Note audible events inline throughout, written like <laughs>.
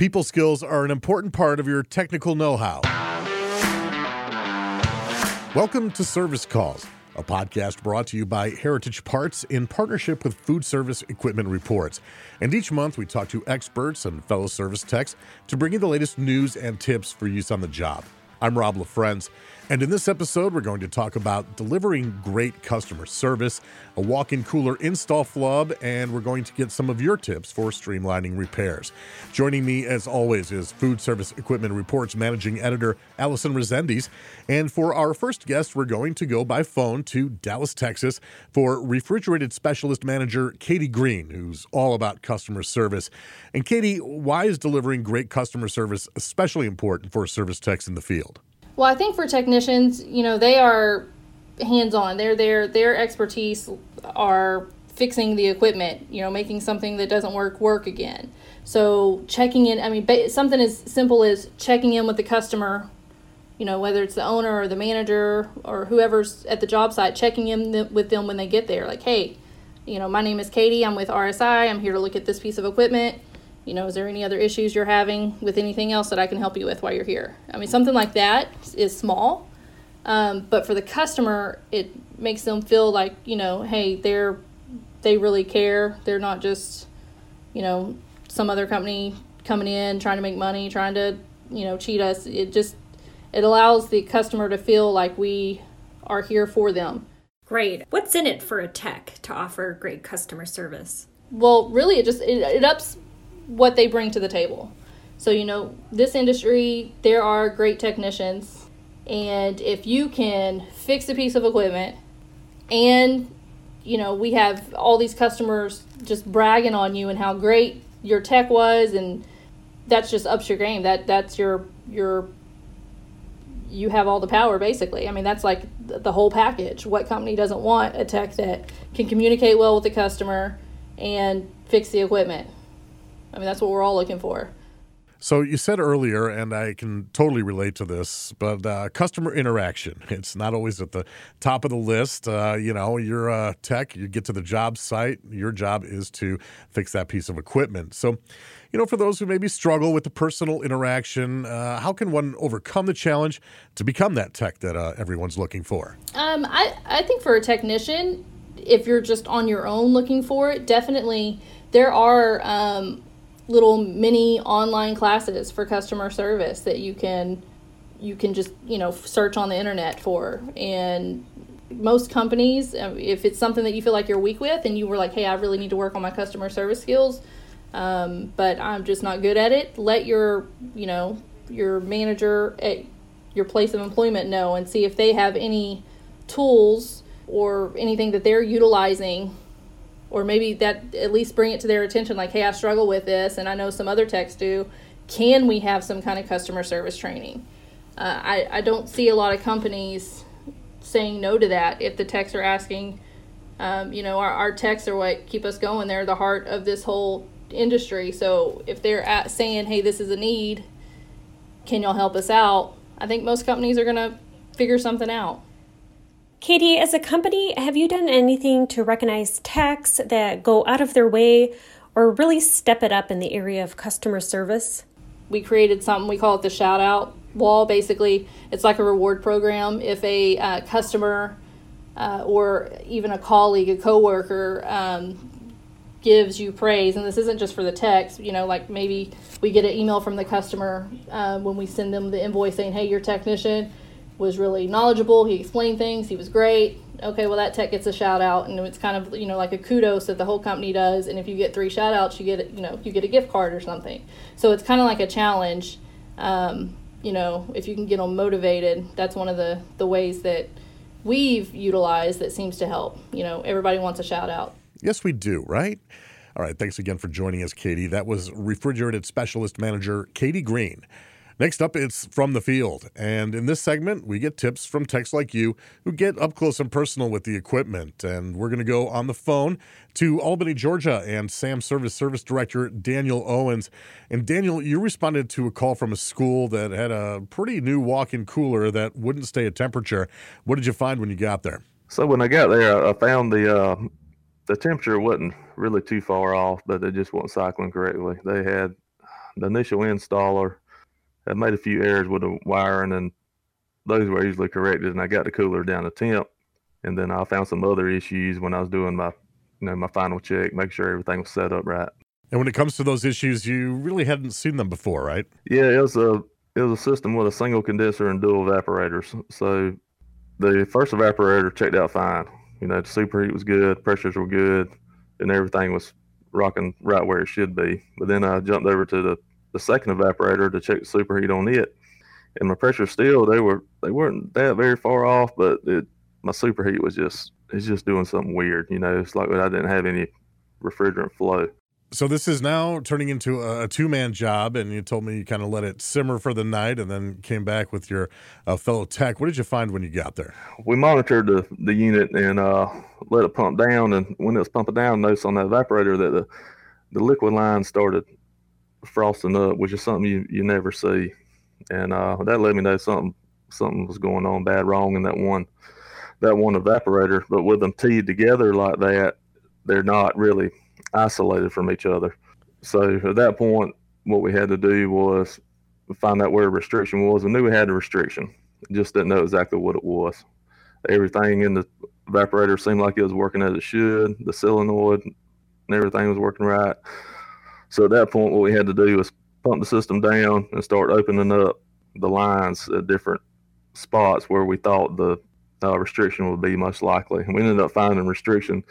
People skills are an important part of your technical know how. Welcome to Service Calls, a podcast brought to you by Heritage Parts in partnership with Food Service Equipment Reports. And each month we talk to experts and fellow service techs to bring you the latest news and tips for use on the job. I'm Rob LaFrenz, and in this episode, we're going to talk about delivering great customer service, a walk in cooler install flub, and we're going to get some of your tips for streamlining repairs. Joining me, as always, is Food Service Equipment Reports Managing Editor Allison Resendiz. And for our first guest, we're going to go by phone to Dallas, Texas for Refrigerated Specialist Manager Katie Green, who's all about customer service. And Katie, why is delivering great customer service especially important for service techs in the field? Well, I think for technicians, you know, they are hands on. They're their their expertise are fixing the equipment, you know, making something that doesn't work work again. So checking in, I mean, something as simple as checking in with the customer, you know, whether it's the owner or the manager or whoever's at the job site, checking in with them when they get there. Like, hey, you know, my name is Katie. I'm with RSI. I'm here to look at this piece of equipment you know, is there any other issues you're having with anything else that I can help you with while you're here? I mean, something like that is small, um, but for the customer, it makes them feel like you know, hey, they're they really care. They're not just you know some other company coming in trying to make money, trying to you know cheat us. It just it allows the customer to feel like we are here for them. Great. What's in it for a tech to offer great customer service? Well, really, it just it, it ups what they bring to the table. So, you know, this industry, there are great technicians. And if you can fix a piece of equipment and, you know, we have all these customers just bragging on you and how great your tech was and that's just ups your game. That that's your your you have all the power basically. I mean, that's like the whole package. What company doesn't want a tech that can communicate well with the customer and fix the equipment? I mean, that's what we're all looking for. So you said earlier, and I can totally relate to this, but uh, customer interaction. <laughs> It's not always at the top of the list. Uh, you know, you're a tech, you get to the job site, your job is to fix that piece of equipment. So, you know, for those who maybe struggle with the personal interaction, uh, how can one overcome the challenge to become that tech that uh, everyone's looking for? Um, I, I think for a technician, if you're just on your own looking for it, definitely there are um, little mini online classes for customer service that you can you can just you know search on the internet for. And most companies um, if it's something that you feel like you're weak with and you were like hey i really need to work on my customer service skills um, but i'm just not good at it let your you know your manager at your place of employment know and see if they have any tools or anything that they're utilizing or maybe that at least bring it to their attention like hey i struggle with this and i know some other techs do. Can we have some kind of customer service training? Uh, I, I don't see a lot of companies saying no to that if the techs are asking um, you know our, our techs are what keep us going. They're the heart of this whole industry. So if they're at saying hey this is a need can y'all help us out? I think most companies are going to figure something out Katie, as a company, have you done anything to recognize techs that go out of their way or really step it up in the area of customer service? We created something, we call it the shout out wall. Basically, it's like a reward program. If a uh, customer uh, or even a colleague, a coworker, um, gives you praise, and this isn't just for the techs, you know, like maybe we get an email from the customer uh, when we send them the invoice saying, hey, your technician was really knowledgeable. He explained things. He was great. Okay, well that tech gets a shout out, and it's kind of you know like a kudos that the whole company does. And if you get three shout outs, you get you know you get a gift card or something. So it's kind of like a challenge. Um, you know, if you can get them motivated, that's one of the the ways that we've utilized that seems to help. You know, everybody wants a shout out. Yes, we do, right? All right, thanks again for joining us, Katie. That was refrigerated specialist manager Katie Green. Next up, it's from the field. And in this segment, we get tips from techs like you who get up close and personal with the equipment. And we're going to go on the phone to Albany, Georgia, and Sam Service Service Director Daniel Owens. And Daniel, you responded to a call from a school that had a pretty new walk in cooler that wouldn't stay at temperature. What did you find when you got there? So, when I got there, I found the. Uh, the temperature wasn't really too far off, but they just weren't cycling correctly. They had the initial installer had made a few errors with the wiring, and those were easily corrected. And I got the cooler down to temp, and then I found some other issues when I was doing my, you know, my final check, make sure everything was set up right. And when it comes to those issues, you really hadn't seen them before, right? Yeah, it was a it was a system with a single condenser and dual evaporators. So the first evaporator checked out fine. You know, the superheat was good, pressures were good, and everything was rocking right where it should be. But then I jumped over to the, the second evaporator to check the superheat on it, and my pressure still they were they weren't that very far off, but it my superheat was just it's just doing something weird. You know, it's like I didn't have any refrigerant flow. So this is now turning into a, two man job, and you told me you kind of let it simmer for the night, and then came back with your uh, fellow tech. What did you find when you got there? We monitored the, the unit and uh, let it pump down, and when it was pumping down, noticed on that evaporator that the the liquid line started frosting up, which is something you, you never see, and uh, that let me know something something was going on bad wrong in that one that one evaporator. But with them teed together like that, they're not really isolated from each other. So at that point, what we had to do was find out where a restriction was. We knew we had a restriction, just didn't know exactly what it was. Everything in the evaporator seemed like it was working as it should. The solenoid and everything was working right. So at that point, what we had to do was pump the system down and start opening up the lines at different spots where we thought the uh, restriction would be most likely. And we ended up finding restriction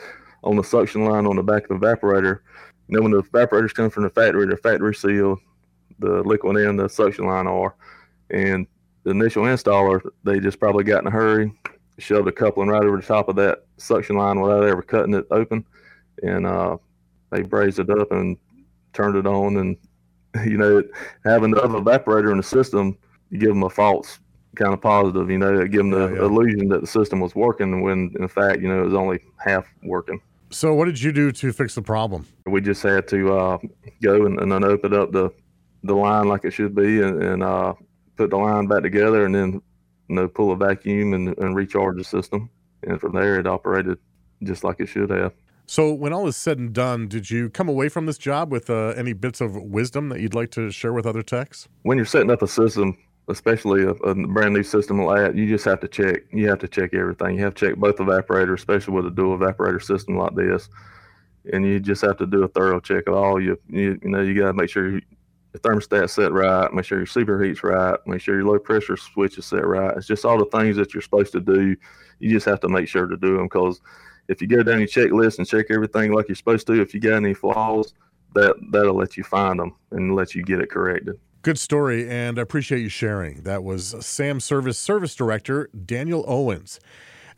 on the suction line on the back of the evaporator. You know, when the evaporators come from the factory, they're factory sealed. The liquid and the suction line are. And the initial installer, they just probably got in a hurry, shoved a coupling right over the top of that suction line without ever cutting it open. And uh, they brazed it up and turned it on. And, <laughs> you know, having the other evaporator in the system, you give them a false kind of positive, you know, give them the yeah, yeah. illusion that the system was working when in fact, you know, it was only half working. So, what did you do to fix the problem? We just had to uh, go and, and, then open up the the line like it should be, and, and uh, put the line back together, and then you know pull a vacuum and, and recharge the system. And from there, it operated just like it should have. So, when all is said and done, did you come away from this job with uh, any bits of wisdom that you'd like to share with other techs? When you're setting up a system, especially a, a, brand new system like that, you just have to check. You have to check everything. You have to check both evaporators, especially with a dual evaporator system like this. And you just have to do a thorough check of all. You you, you know you got to make sure your thermostat's set right, make sure your superheat's right, make sure your low pressure switch is set right. It's just all the things that you're supposed to do. You just have to make sure to do them because if you go down your checklist and check everything like you're supposed to, if you got any flaws, that that'll let you find them and let you get it corrected. Good story, and I appreciate you sharing. That was Sam Service Service Director Daniel Owens.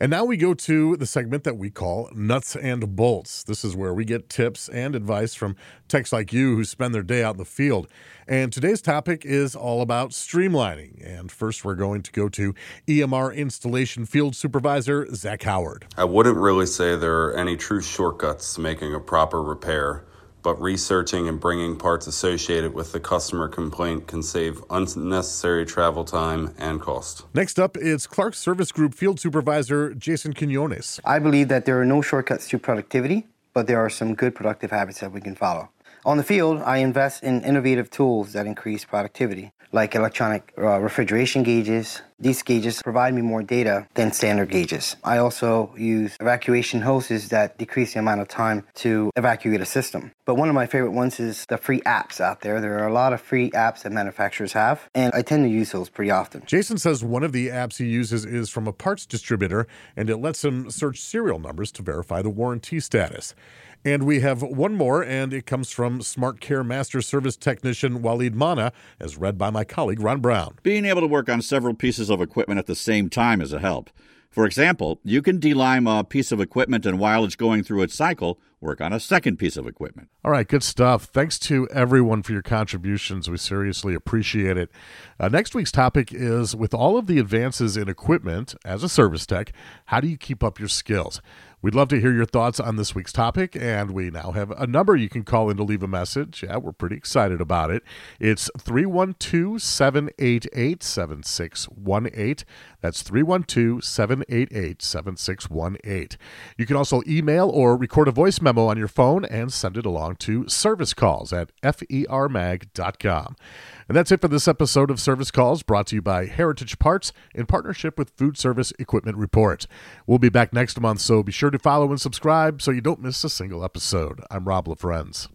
And now we go to the segment that we call Nuts and Bolts. This is where we get tips and advice from techs like you who spend their day out in the field. And today's topic is all about streamlining. And first, we're going to go to EMR Installation Field Supervisor Zach Howard. I wouldn't really say there are any true shortcuts to making a proper repair but researching and bringing parts associated with the customer complaint can save unnecessary travel time and cost. Next up is Clark Service Group Field Supervisor Jason Quinones. I believe that there are no shortcuts to productivity, but there are some good productive habits that we can follow. On the field, I invest in innovative tools that increase productivity, like electronic uh, refrigeration gauges. These gauges provide me more data than standard gauges. I also use evacuation hoses that decrease the amount of time to evacuate a system. But one of my favorite ones is the free apps out there. There are a lot of free apps that manufacturers have, and I tend to use those pretty often. Jason says one of the apps he uses is from a parts distributor, and it lets him search serial numbers to verify the warranty status. And we have one more, and it comes from Smart Care Master Service Technician Waleed Mana, as read by my colleague Ron Brown. Being able to work on several pieces of equipment at the same time is a help. For example, you can delime a piece of equipment and while it's going through its cycle, work on a second piece of equipment. All right, good stuff. Thanks to everyone for your contributions. We seriously appreciate it. Uh, next week's topic is with all of the advances in equipment as a service tech, how do you keep up your skills? We'd love to hear your thoughts on this week's topic, and we now have a number you can call in to leave a message. Yeah, we're pretty excited about it. It's 312 788 7618. That's 312 788 7618. You can also email or record a voice memo on your phone and send it along to service calls at fermag.com. And that's it for this episode of Service Calls brought to you by Heritage Parts in partnership with Food Service Equipment Report. We'll be back next month, so be sure to follow and subscribe so you don't miss a single episode. I'm Rob LaFrenz.